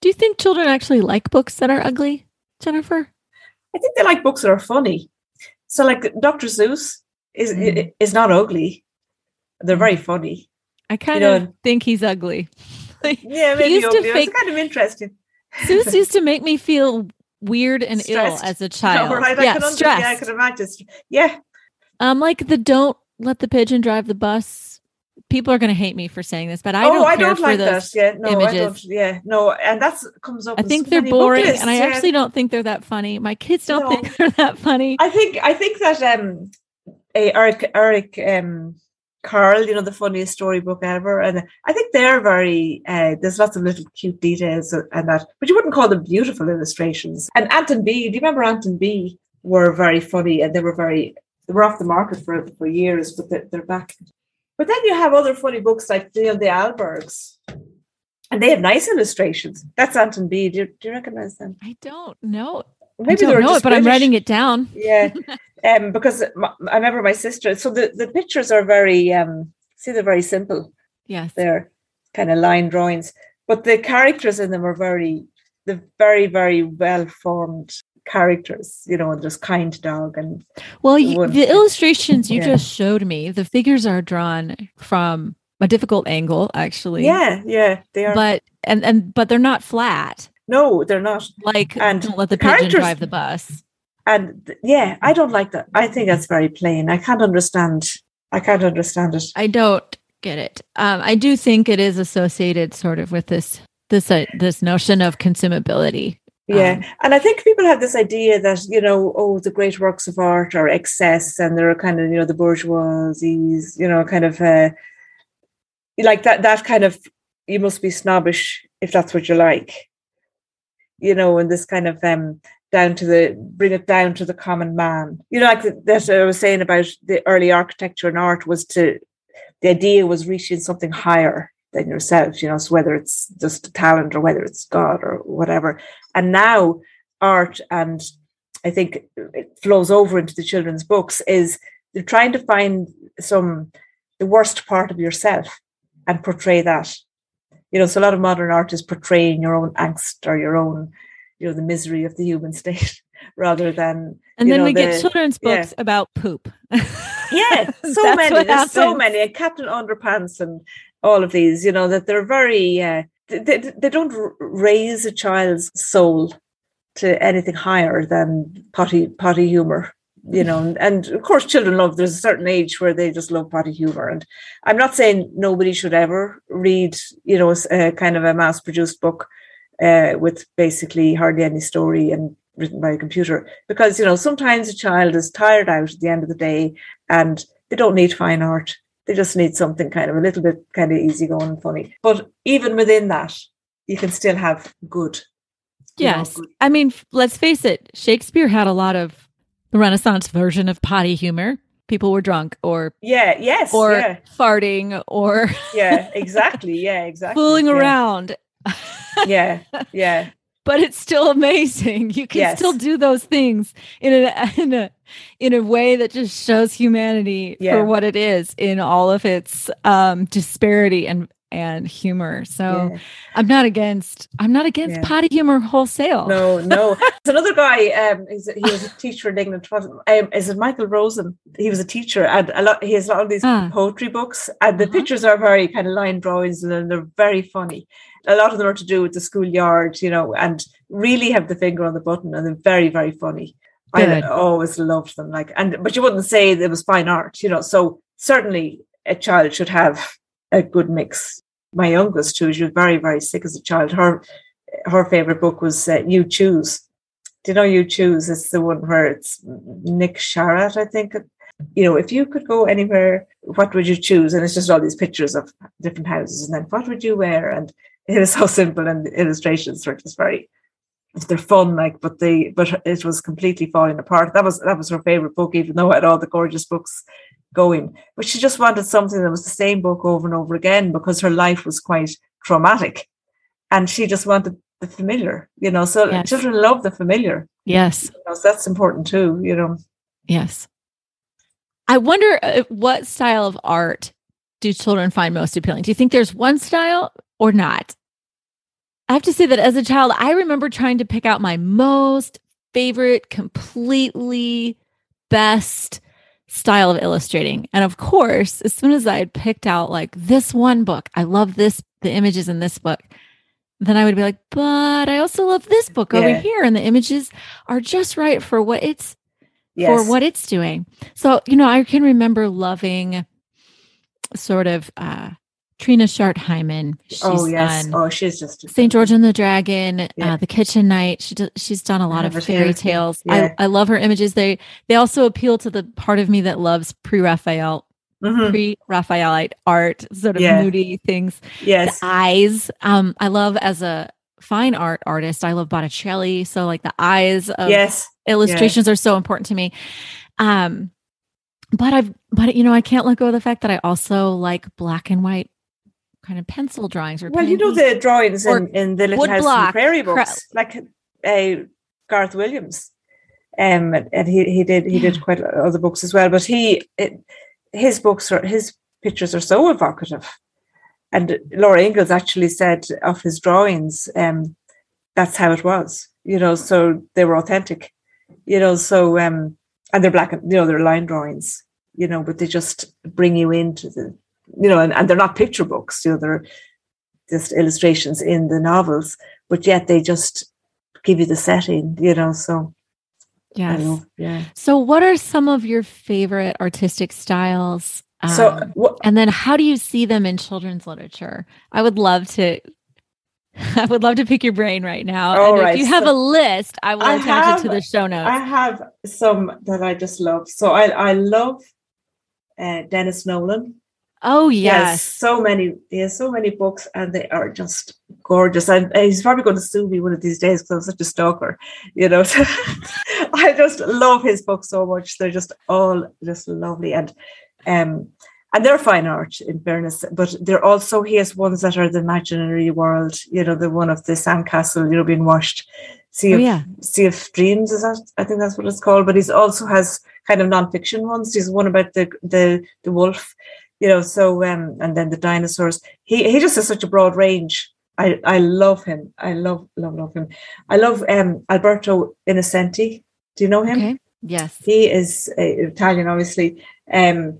Do you think children actually like books that are ugly, Jennifer? I think they like books that are funny. So, like Dr. Seuss is Mm. is not ugly; they're very funny. I kind know, of think he's ugly. Yeah, He maybe used to fake- It's kind of interesting. Seuss used to make me feel weird and Stressed. ill as a child. All right, I yeah, under- stressed. yeah, I can imagine. Yeah, um, like the don't let the pigeon drive the bus. People are going to hate me for saying this, but I oh, don't I care don't for like those. that. Yeah, no, I images. don't. Yeah, no, and that comes up. I think so they're boring, lists, and I yeah. actually don't think they're that funny. My kids don't No. think they're that funny. I think I think that um, Eric Eric um, Carle, you know, the funniest storybook ever, and I think they're very. Uh, there's lots of little cute details and that, but you wouldn't call them beautiful illustrations. And Ant and Bee, do you remember Ant and Bee? Were very funny, and they were very. They were off the market for for years, but they're, they're back. But then you have other funny books like you know, the Ahlbergs, and they have nice illustrations. That's Ant and Bee. Do you, do you recognize them? I don't know. Maybe I don't know it, but I'm writing it down. Yeah, um, because my, I remember my sister. So the, the pictures are very, um, see, they're very simple. Yes. They're kind of line drawings, but the characters in them are very, the very, very well formed characters. You know, there's kind dog and Well, the the illustrations you Yeah. just showed me, the figures are drawn from a difficult angle actually. Yeah, yeah, they are. But and and but they're not flat. No, they're not. Like and don't let the, pigeon drive the bus. And yeah, I don't like that. I think that's very plain. I can't understand. I can't understand it. I don't get it. Um, I do think it is associated sort of with this this uh, this notion of consumability. Yeah, um, and I think people have this idea that you know, oh, the great works of art are excess, and they're kind of you know the bourgeoisies, you know, kind of uh, like that. That kind of you must be snobbish if that's what you like, you know, and this kind of um down to the bring it down to the common man. You know, like that I was saying about the early architecture and art was to the idea was reaching something higher than yourself, you know, so whether it's just talent or whether it's God or whatever. And now art and I think it flows over into the children's books is they're trying to find some the worst part of yourself and portray that. You know, so a lot of modern art is portraying your own angst or your own you know the misery of the human state rather than and then know, we the, get children's books yeah. about poop. Yeah so many there's so many and captain underpants and all of these you know that they're very uh, they, they don't raise a child's soul to anything higher than potty potty humor you know and of course children love there's a certain age where they just love potty humor and i'm not saying nobody should ever read you know a, kind of a mass produced book uh, with basically hardly any story and written by a computer. Because, you know, sometimes a child is tired out at the end of the day and they don't need fine art. They just need something kind of a little bit kind of easygoing and funny. But even within that, you can still have good. Yes. Know, good. I mean, let's face it, Shakespeare had a lot of the Renaissance version of potty humor. People were drunk or yeah, yes, or yeah. farting or yeah, exactly, yeah, exactly, fooling yeah. around yeah, yeah. But it's still amazing. You can yes. still do those things in a in a in a way that just shows humanity yeah. for what it is in all of its um disparity and and humor. So yeah. I'm not against I'm not against yeah. potty humor wholesale. No, no. There's another guy. Um, he's, he was a teacher in England. Um, is it Michael Rosen? He was a teacher, and a lot. He has a lot of these ah. poetry books, and the uh-huh. pictures are very kind of line drawings, and they're very funny a lot of them are to do with the schoolyard, you know, and really have the finger on the button and they're very, very funny. Good. I always loved them. Like, and but you wouldn't say it was fine art, you know. So certainly a child should have a good mix. My youngest she was very, very sick as a child. Her her favorite book was uh, You Choose. Do you know You Choose? It's the one where it's Nick Sharratt, I think. You know, if you could go anywhere, what would you choose? And it's just all these pictures of different houses, and then what would you wear? And it is so simple and the illustrations were just very they're fun like but they but it was completely falling apart that was that was her favorite book even though I had all the gorgeous books going. But she just wanted something that was the same book over and over again because her life was quite traumatic. And she just wanted the familiar you know so yes. children love the familiar. Yes. You know, so that's important too you know. Yes. I wonder uh, what style of art do children find most appealing? Do you think there's one style or not? I have to say that as a child, I remember trying to pick out my most favorite, completely best style of illustrating. And of course, as soon as I had picked out like this one book, I love this, the images in this book, then I would be like, but I also love this book yeah. over here. And the images are just right for what it's yes. for what it's doing. So, you know, I can remember loving sort of uh Trina Schart Hyman. She's oh yes, oh she's just Saint George and the Dragon, yeah. uh, the Kitchen Knight. She does, she's done a lot of fairy tales. Yeah. I, I love her images. They they also appeal to the part of me that loves pre-Raphael, mm-hmm. pre-Raphaelite art, sort of yeah. moody things. Yes, the eyes. Um, I love as a fine art artist. I love Botticelli. So like the eyes of yes illustrations are so important to me. Um, but I've but you know I can't let go of the fact that I also like black and white kind of pencil drawings or well you know the drawings in, in the little house block, prairie books like uh, garth williams um and he, he did he did quite other books as well but he it, his books are his pictures are so evocative. And laura ingalls actually said of his drawings um that's how it was you know so they were authentic you know so um and they're black you know they're line drawings you know but they just bring you into the you know, and, and they're not picture books, you know, they're just illustrations in the novels, but yet they just give you the setting, you know. So yes, yeah. So, what are some of your favorite artistic styles? Um, so, what, and then how do you see them in children's literature? I would love to. I would love to pick your brain right now. All and right. if you have so a list, I will I attach have, it to the show notes. I have some that I just love. So I I love uh, Dennis Nolan. Oh yes. so many. He has so many books, and they are just gorgeous. And he's probably going to sue me one of these days because I'm such a stalker. You know, I just love his books so much. They're just all just lovely, and um, and they're fine art in fairness. But they're also he has ones that are the imaginary world. You know, the one of the sandcastle. You know, being washed. Sea Oh, yeah. Sea of Dreams is that? I think that's what it's called. But he's also has kind of non-fiction ones. He's one about the the the wolf you know so um and then the dinosaurs. He he just has such a broad range. I i love him. I love love love him. I love um alberto innocenti. Do you know him? Okay. Yes. he is uh, italian obviously. Um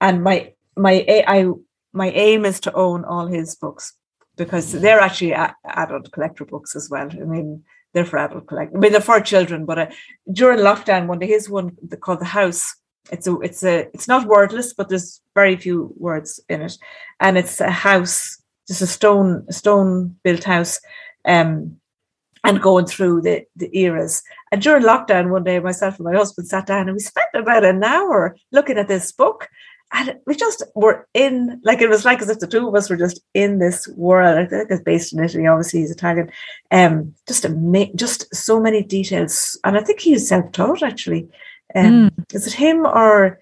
and my my a- i my aim is to own all his books because they're actually a- adult collector books as well. I mean they're for adult collect i mean they're for children but uh, during lockdown one day his one called the house it's a it's a it's not wordless but there's very few words in it. And it's a house just a stone stone built house um and going through the the eras. And during lockdown one day myself and my husband sat down and we spent about an hour looking at this book. And we just were in like it was like as if the two of us were just in this world. I think it's based in italy obviously he's italian. Um just a just so many details. And i think he's self-taught actually um, mm. Is it him or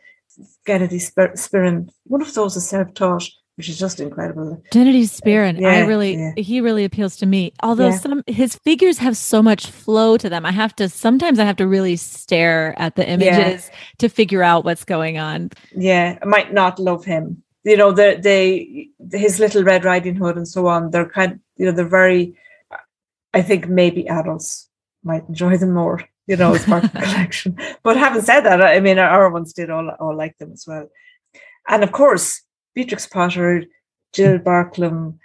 Gennady Spirin? One of those is self-taught, which is just incredible. Gennady Spirin, Yeah, I really, yeah. he really appeals to me. Although Yeah. some his figures have so much flow to them, I have to sometimes I have to really stare at the images to figure out what's going on. Yeah, I might not love him. You know, the the his little Red Riding Hood and so on. They're kind, you know, they're very. I think maybe adults might enjoy them more. You know, as part of the collection. But having said that, I mean, our ones did all all like them as well. And of course, Beatrix Potter, Jill Barklem,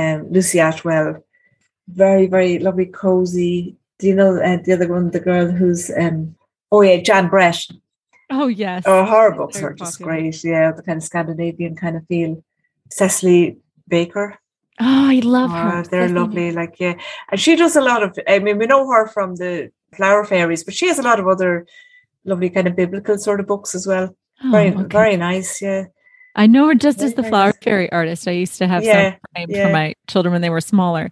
um, Lucie Attwell, very very lovely, cozy. Do you know uh, the other one, the girl who's um, oh yeah, Jan Brett. Oh yes. Oh, her books Very are just popular. great. Yeah, the kind of Scandinavian kind of feel. Cicely Baker. Oh, I love her. Oh, they're Cicely. lovely. Like, yeah. And she does a lot of, I mean, we know her from the Flower Fairies, but she has a lot of other lovely kind of biblical sort of books as well. Oh, Very, okay. very nice. Yeah. I know her just as the nice. flower fairy artist. I used to have Yeah, some framed yeah. for my children when they were smaller.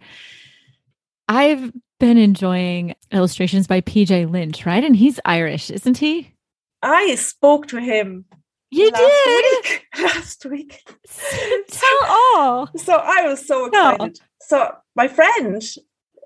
I've been enjoying illustrations by PJ Lynch, right? And he's Irish, isn't he? I spoke to him You last did. week. Last week. Tell all. So I was so No. excited. So my friend,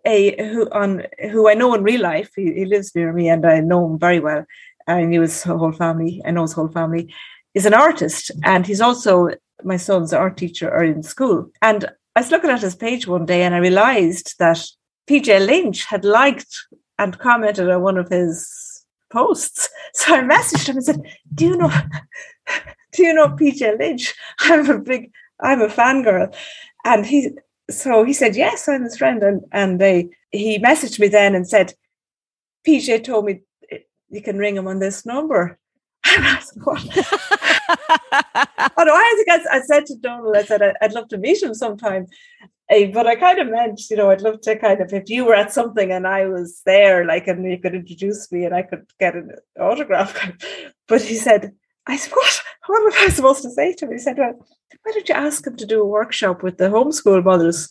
a who on who I know in real life, he, he lives near me, and I know him very well. I knew his whole family. I know his whole family. Is an artist, and he's also my son's art teacher or in school. And I was looking at his page one day, and I realised that PJ Lynch had liked and commented on one of his posts. So I messaged him and said, "Do you know? Do you know PJ Lynch? I'm a big, I'm a fangirl." And he, so he said, "Yes, I'm his friend." And and they, he messaged me then and said, "PJ told me eh, you can ring him on this number." I said, "What?" Oh no, I think I, said to Donald, I said I- I'd love to meet him sometime. Eh, but I kind of meant, you know, I'd love to kind of if you were at something and I was there, like, and you could introduce me and I could get an autograph. But he said, I said, what? What am I supposed to say to him? He said, well, why don't you ask him to do a workshop with the homeschool mothers?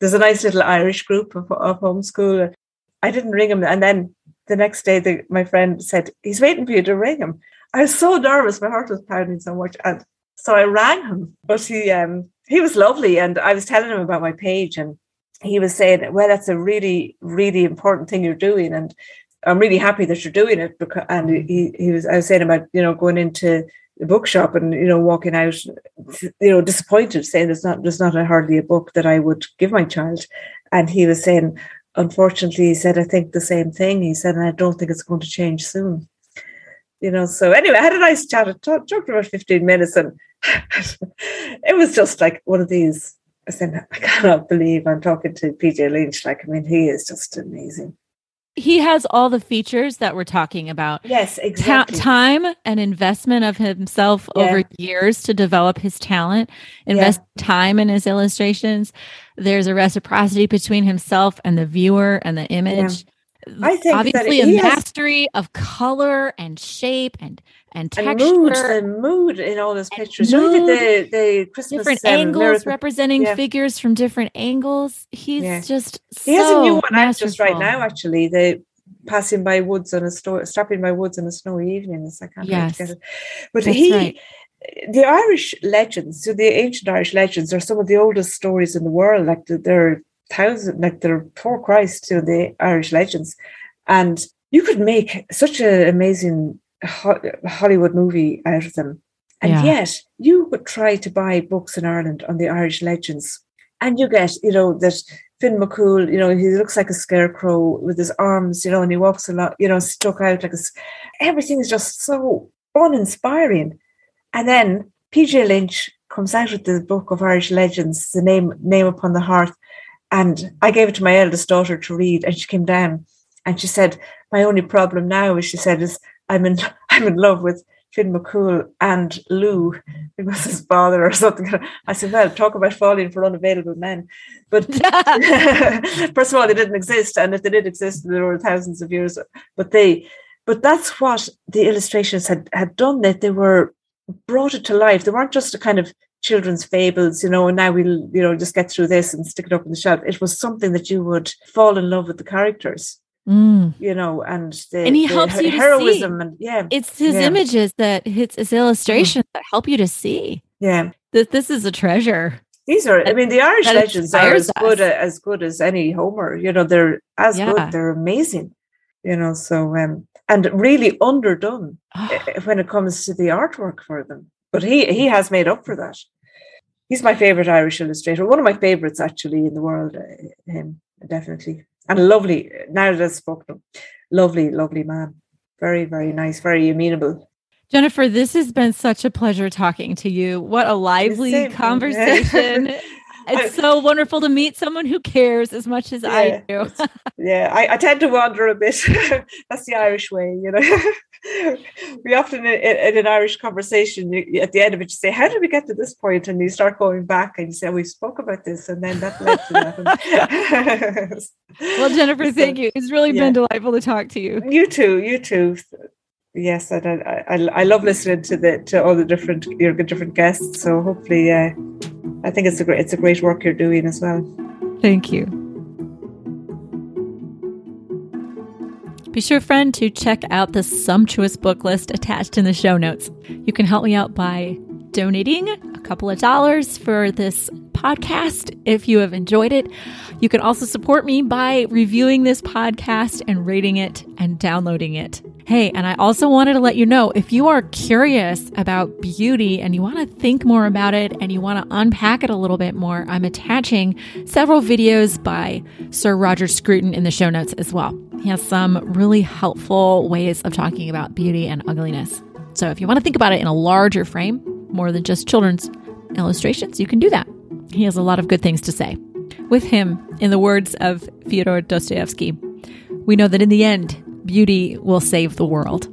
There's a nice little Irish group of, of homeschool. I didn't ring him, and then the next day, the, my friend said he's waiting for you to ring him. I was so nervous; my heart was pounding so much, and so I rang him. But he, um, he was lovely, and I was telling him about my page, and he was saying, "Well, that's a really, really important thing you're doing, and I'm really happy that you're doing it." Because, and mm-hmm. he, he was, I was saying about you know going into the bookshop and you know walking out, you know, disappointed, saying there's not, there's not a hardly a book that I would give my child, and he was saying, unfortunately, he said, I think the same thing. He said, and I don't think it's going to change soon. you know. So anyway, I had a nice chat. I talked, talked about 15 minutes and it was just like one of these. I said, I cannot believe I'm talking to PJ Lynch. Like, I mean, he is just amazing. He has all the features that we're talking about. Yes, exactly. Ta- time and investment of himself yeah. over years to develop his talent, invest yeah. time in his illustrations. There's a reciprocity between himself and the viewer and the image. Yeah. I think obviously a mastery has... of color and shape and and texture and mood, the mood in all those pictures. Mood, you the the Christmas different um, angles representing yeah. figures from different angles. He's yeah. just he so has a new one masterful. just right now. Actually, the passing by woods on a sto- stopping by woods on a snowy evening. It's like I can't yes. get it, but That's he. Right. The Irish legends, so the ancient Irish legends, are some of the oldest stories in the world. Like they're thousand, like they're poor Christ to the Irish legends, and you could make such an amazing Hollywood movie out of them. And yeah. yet you would try to buy books in Ireland on the Irish legends. And you get, you know, that Finn McCool, you know, he looks like a scarecrow with his arms, you know, and he walks a lot, you know, stuck out like a, everything is just so uninspiring. And then PJ Lynch comes out with the book of Irish legends, the name name upon the hearth. And I gave it to my eldest daughter to read, and she came down and she said, My only problem now is she said, is I'm in I'm in love with Finn McCool and Lou, it was his father or something. I said, well, talk about falling for unavailable men. But first of all, they didn't exist, and if they did exist, there were thousands of years. But they, but that's what the illustrations had had done. That they were brought it to life. They weren't just a kind of children's fables, you know. And now we'll, you know, just get through this and stick it up on the shelf. It was something that you would fall in love with the characters Mm. you know, and the, and he the helps you heroism see. and yeah, it's his yeah. images that his, his illustrations mm. that help you to see. Yeah, that this is a treasure. These are, I mean, the Irish legends are as us. good as good as any Homer. You know, they're as yeah. good. They're amazing. You know, so um, and really underdone oh. when it comes to the artwork for them. But he he has made up for that. He's my favorite Irish illustrator. One of my favorites, actually, in the world. Uh, him definitely and lovely. Now that I've spoken, lovely, lovely man. Very, very nice. Very amenable. Jennifer, this has been such a pleasure talking to you. What a lively conversation. it's so wonderful to meet someone who cares as much as yeah, I do. yeah, I, I, tend to wander a bit. That's the Irish way, you know. we often in, in, an Irish conversation, you, at the end of it, you say, "How did we get to this point?" And you start going back, and you say, "We spoke about this, and then that led to that." well, Jennifer, thank you. It's really yeah. been delightful to talk to you. You too. You too yes, I, I, I love listening to the to all the different your different guests. So hopefully, uh, I think it's a great it's a great work you're doing as well. Thank you. Be sure, friend, to check out the sumptuous book list attached in the show notes. You can help me out by donating a couple of dollars for this podcast if you have enjoyed it. You can also support me by reviewing this podcast and rating it and downloading it. Hey, and I also wanted to let you know if you are curious about beauty and you want to think more about it and you want to unpack it a little bit more, I'm attaching several videos by Sir Roger Scruton in the show notes as well. He has some really helpful ways of talking about beauty and ugliness. So if you want to think about it in a larger frame, more than just children's illustrations, you can do that. He has a lot of good things to say. With him, in the words of Fyodor Dostoevsky, we know that in the end, beauty will save the world.